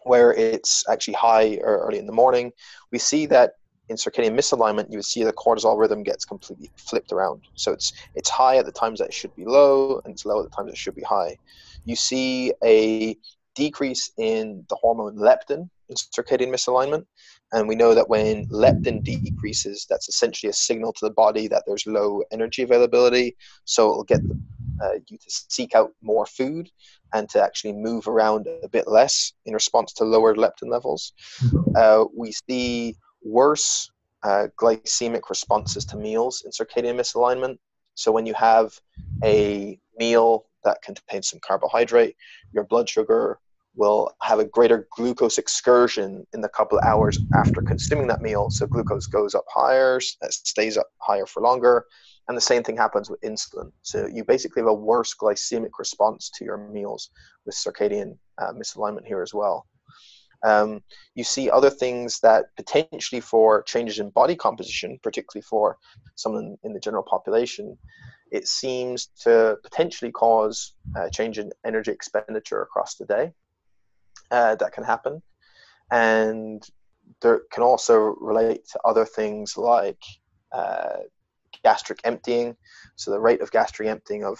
where it's actually high or early in the morning. We see that in circadian misalignment, you would see the cortisol rhythm gets completely flipped around. So it's it's high at the times that it should be low, and it's low at the times it should be high. You see a decrease in the hormone leptin in circadian misalignment. And we know that when leptin decreases, that's essentially a signal to the body that there's low energy availability. So it'll get uh, you to seek out more food and to actually move around a bit less in response to lower leptin levels. Uh, we see worse uh, glycemic responses to meals in circadian misalignment. So when you have a meal that contains some carbohydrate, your blood sugar will have a greater glucose excursion in the couple of hours after consuming that meal. So glucose goes up higher, stays up higher for longer. And the same thing happens with insulin. So you basically have a worse glycemic response to your meals with circadian uh, misalignment here as well. Um, you see other things that potentially for changes in body composition, particularly for someone in the general population, it seems to potentially cause a change in energy expenditure across the day uh, that can happen. And there can also relate to other things like uh, gastric emptying. So the rate of gastric emptying of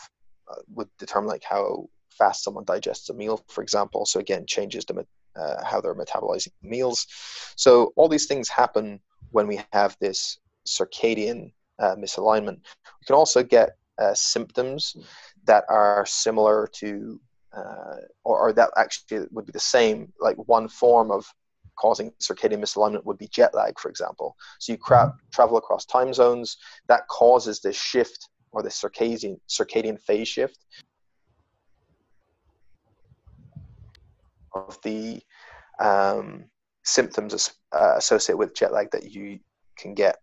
uh, would determine like how fast someone digests a meal, for example. So again, changes to uh, how they're metabolizing meals. So all these things happen when we have this circadian uh, misalignment. We can also get uh, symptoms that are similar to uh, or, or, that actually would be the same. Like one form of causing circadian misalignment would be jet lag, for example. So you cra- mm-hmm. travel across time zones, that causes this shift or the circadian circadian phase shift of the um, symptoms uh, associated with jet lag that you can get.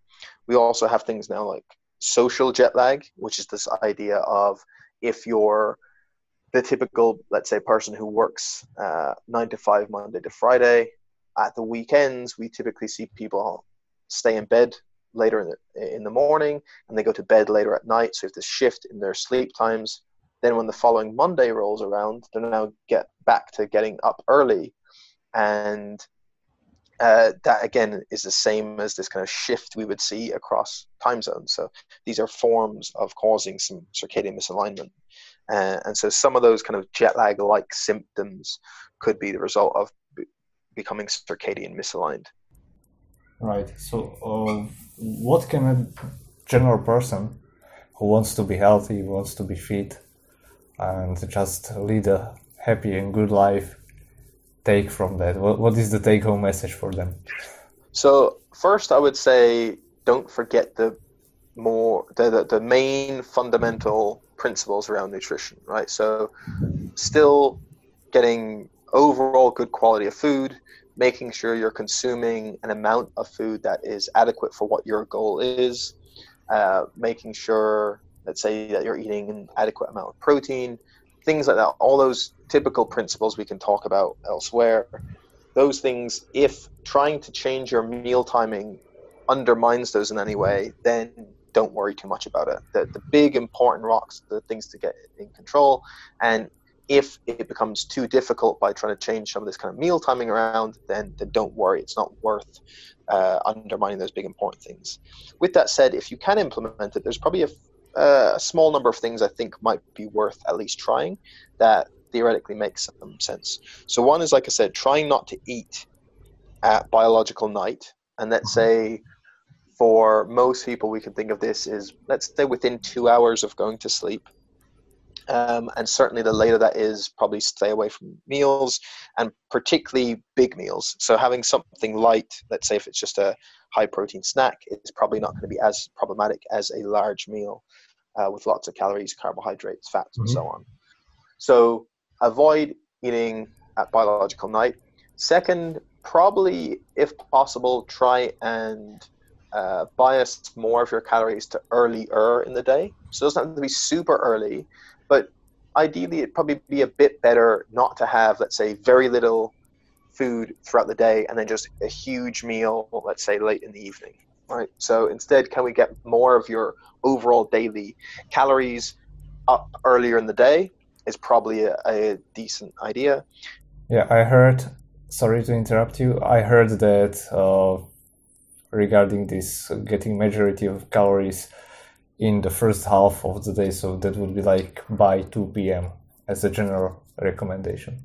We also have things now like social jet lag, which is this idea of if you're the typical, let's say, person who works uh, nine to five Monday to Friday. At the weekends, we typically see people stay in bed later in the, in the morning and they go to bed later at night. So if the shift in their sleep times, then when the following Monday rolls around, they now get back to getting up early. And uh, that again is the same as this kind of shift we would see across time zones. So these are forms of causing some circadian misalignment. Uh, and so some of those kind of jet lag like symptoms could be the result of b- becoming circadian misaligned. Right. So, uh, what can a general person who wants to be healthy, wants to be fit, and just lead a happy and good life take from that? What, what is the take home message for them? So, first, I would say don't forget the more the, the, the main fundamental principles around nutrition, right? So, still getting overall good quality of food, making sure you're consuming an amount of food that is adequate for what your goal is, uh, making sure, let's say, that you're eating an adequate amount of protein, things like that. All those typical principles we can talk about elsewhere. Those things, if trying to change your meal timing undermines those in any way, then don't worry too much about it. The, the big important rocks, the things to get in control, and if it becomes too difficult by trying to change some of this kind of meal timing around, then, then don't worry. It's not worth uh, undermining those big important things. With that said, if you can implement it, there's probably a, uh, a small number of things I think might be worth at least trying that theoretically makes some sense. So one is, like I said, trying not to eat at biological night. And let's mm-hmm. say for most people, we can think of this as, let's say, within two hours of going to sleep um, and certainly, the later that is, probably stay away from meals and particularly big meals. So, having something light, let's say if it's just a high protein snack, is probably not going to be as problematic as a large meal uh, with lots of calories, carbohydrates, fats, mm-hmm. and so on. So, avoid eating at biological night. Second, probably, if possible, try and uh, bias more of your calories to earlier in the day. So it doesn't have to be super early, but ideally, it'd probably be a bit better not to have, let's say, very little food throughout the day and then just a huge meal, let's say, late in the evening. Right. So instead, can we get more of your overall daily calories up earlier in the day? Is probably a, a decent idea. Yeah, I heard. Sorry to interrupt you. I heard that uh, regarding this uh, getting majority of calories in the first half of the day. So that would be like by 2 p.m. as a general recommendation.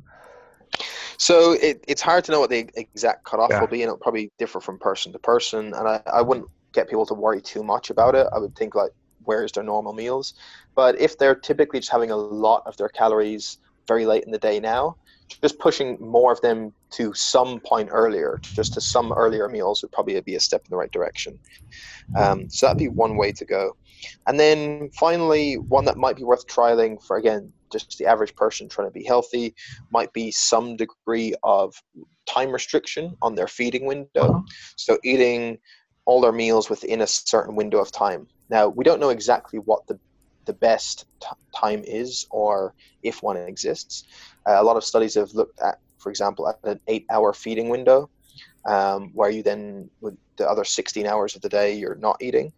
So it, it's hard to know what the exact cutoff yeah. will be, and it'll probably differ from person to person. And I, I wouldn't get people to worry too much about it. I would think like, where's their normal meals? But if they're typically just having a lot of their calories very late in the day now, just pushing more of them to some point earlier, just to some earlier meals would probably be a step in the right direction. Um, so that'd be one way to go. And then finally, one that might be worth trialing for again, just the average person trying to be healthy, might be some degree of time restriction on their feeding window. Uh-huh. So eating all their meals within a certain window of time. Now, we don't know exactly what the the best time is or if one exists. Uh, a lot of studies have looked at, for example, at an eight hour feeding window, um, where you then, with the other 16 hours of the day, you're not eating.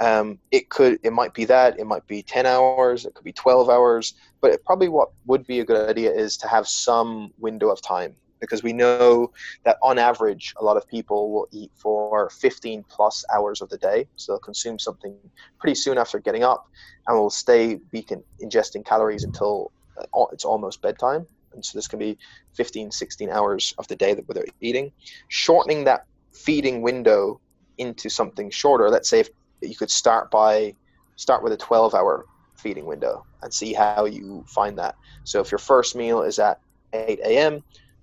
Um, it could, it might be that, it might be 10 hours, it could be 12 hours, but it, probably what would be a good idea is to have some window of time because we know that on average, a lot of people will eat for 15 plus hours of the day. So they'll consume something pretty soon after getting up and will stay be ingesting calories until uh, it's almost bedtime. And so this can be 15, 16 hours of the day that they're eating. Shortening that feeding window into something shorter, let's say if you could start by start with a 12 hour feeding window and see how you find that. So if your first meal is at 8 a.m.,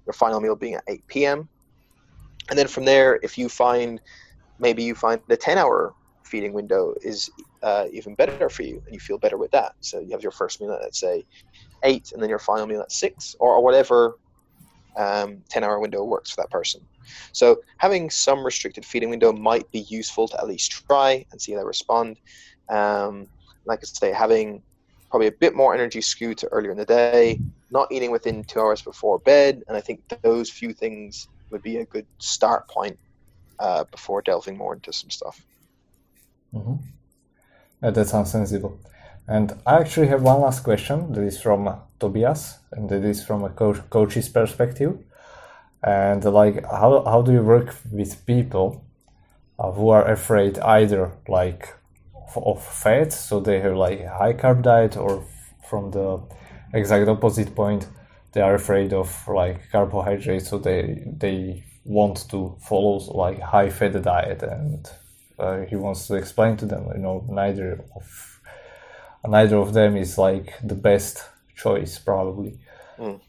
your final meal being at 8 p.m. And then from there, if you find maybe you find the 10 hour feeding window is uh, even better for you and you feel better with that. So you have your first meal at, let's say, 8 and then your final meal at 6 or, or whatever um, 10 hour window works for that person. So having some restricted feeding window might be useful to at least try and see how they respond. Um, like I say, having probably a bit more energy skewed to earlier in the day, not eating within two hours before bed, and I think those few things would be a good start point uh, before delving more into some stuff. Mm-hmm. Yeah, that sounds sensible. And I actually have one last question that is from Tobias, and that is from a coach, coach's perspective. And like, how, how do you work with people uh, who are afraid either like of fat, so they have like high carb diet, or from the exact opposite point, they are afraid of like carbohydrates, so they they want to follow like high fat diet, and uh, he wants to explain to them, you know, neither of neither of them is like the best choice probably. Mm.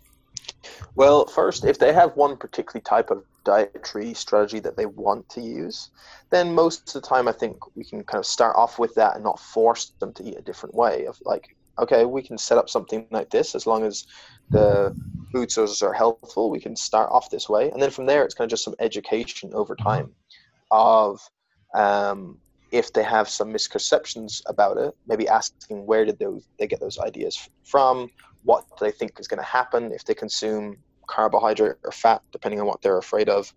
Well, first, if they have one particular type of dietary strategy that they want to use, then most of the time I think we can kind of start off with that and not force them to eat a different way. Of like, okay, we can set up something like this as long as the food sources are helpful, We can start off this way, and then from there, it's kind of just some education over time of um, if they have some misconceptions about it, maybe asking where did those they get those ideas from, what do they think is going to happen if they consume carbohydrate or fat, depending on what they're afraid of.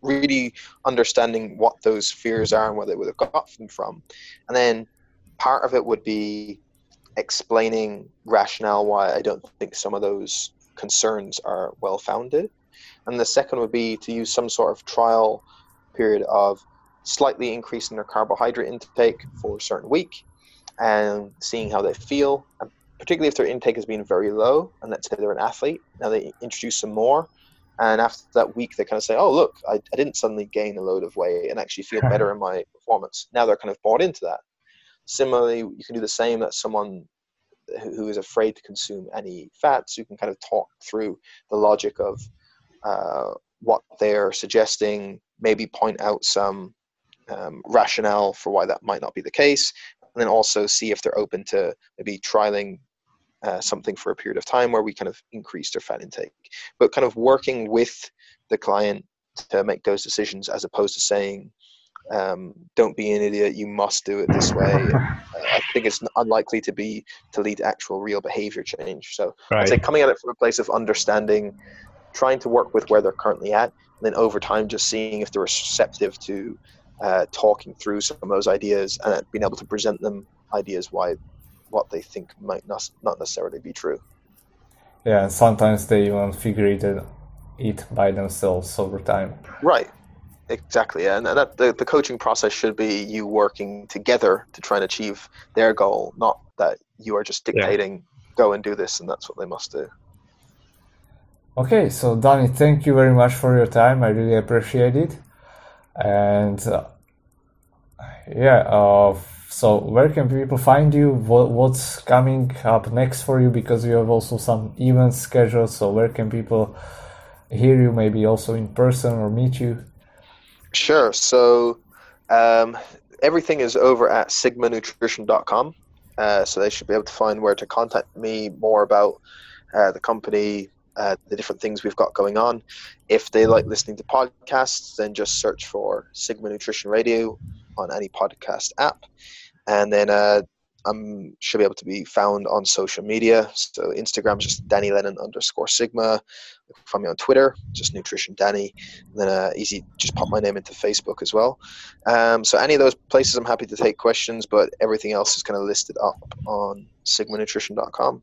Really understanding what those fears are and where they would have got them from. And then part of it would be explaining rationale why I don't think some of those concerns are well founded. And the second would be to use some sort of trial period of slightly increasing their carbohydrate intake for a certain week and seeing how they feel and particularly if their intake has been very low, and let's say they're an athlete, now they introduce some more, and after that week they kind of say, "Oh, look, I, I didn't suddenly gain a load of weight and actually feel better in my performance." Now they're kind of bought into that. Similarly, you can do the same that someone who is afraid to consume any fats. You can kind of talk through the logic of uh, what they're suggesting, maybe point out some um, rationale for why that might not be the case, and then also see if they're open to maybe trialing uh, something for a period of time where we kind of increase their fat intake. But kind of working with the client to make those decisions as opposed to saying, um, don't be an idiot, you must do it this way. Uh, I think it's unlikely to be to lead to actual real behavior change. So right. I'd say coming at it from a place of understanding, trying to work with where they're currently at, and then over time just seeing if they're receptive to uh, talking through some of those ideas and being able to present them ideas why what they think might not, not necessarily be true. Yeah, and sometimes they even figure it, it by themselves over time. Right, exactly. Yeah. And that the, the coaching process should be you working together to try and achieve their goal, not that you are just dictating, yeah. go and do this, and that's what they must do. Okay, so Danny, thank you very much for your time. I really appreciate it. And uh, yeah, uh, so where can people find you? What, what's coming up next for you? Because you have also some events scheduled. So where can people hear you? Maybe also in person or meet you? Sure. So um, everything is over at sigmanutrition.com. Uh, so they should be able to find where to contact me more about uh, the company, uh, the different things we've got going on. If they like listening to podcasts, then just search for Sigma Nutrition Radio on any podcast app. And then uh, I'm should be able to be found on social media. So Instagram is just Danny Lennon underscore Sigma. Find me on Twitter, just Nutrition Danny. And then uh, easy, just pop my name into Facebook as well. Um, so any of those places, I'm happy to take questions, but everything else is kind of listed up on sigmanutrition.com.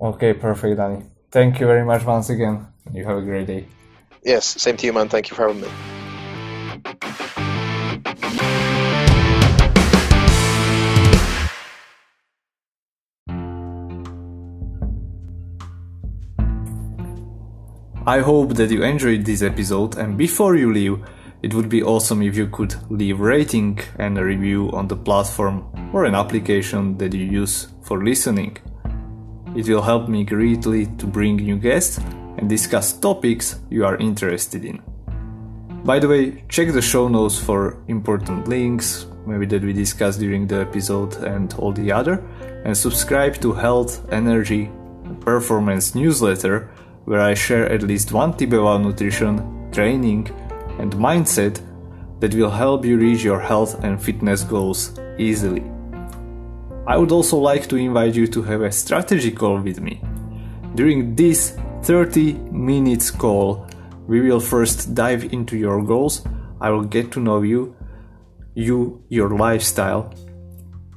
Okay, perfect, Danny. Thank you very much once again. You have a great day. Yes, same to you, man. Thank you for having me. I hope that you enjoyed this episode and before you leave, it would be awesome if you could leave rating and a review on the platform or an application that you use for listening. It will help me greatly to bring new guests and discuss topics you are interested in. By the way, check the show notes for important links, maybe that we discussed during the episode and all the other, and subscribe to Health, Energy, Performance newsletter where I share at least one about nutrition, training, and mindset that will help you reach your health and fitness goals easily. I would also like to invite you to have a strategy call with me. During this 30 minutes call, we will first dive into your goals. I will get to know you, you, your lifestyle,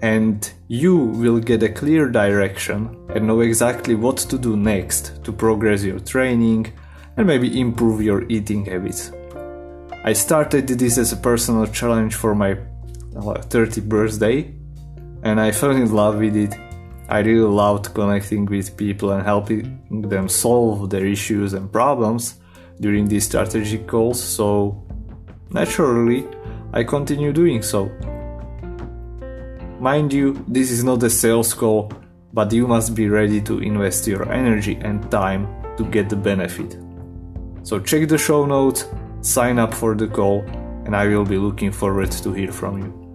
and you will get a clear direction and know exactly what to do next to progress your training and maybe improve your eating habits. I started this as a personal challenge for my uh, 30th birthday and I fell in love with it. I really loved connecting with people and helping them solve their issues and problems during these strategic calls, so naturally I continue doing so. Mind you, this is not a sales call, but you must be ready to invest your energy and time to get the benefit. So check the show notes, sign up for the call, and I will be looking forward to hear from you.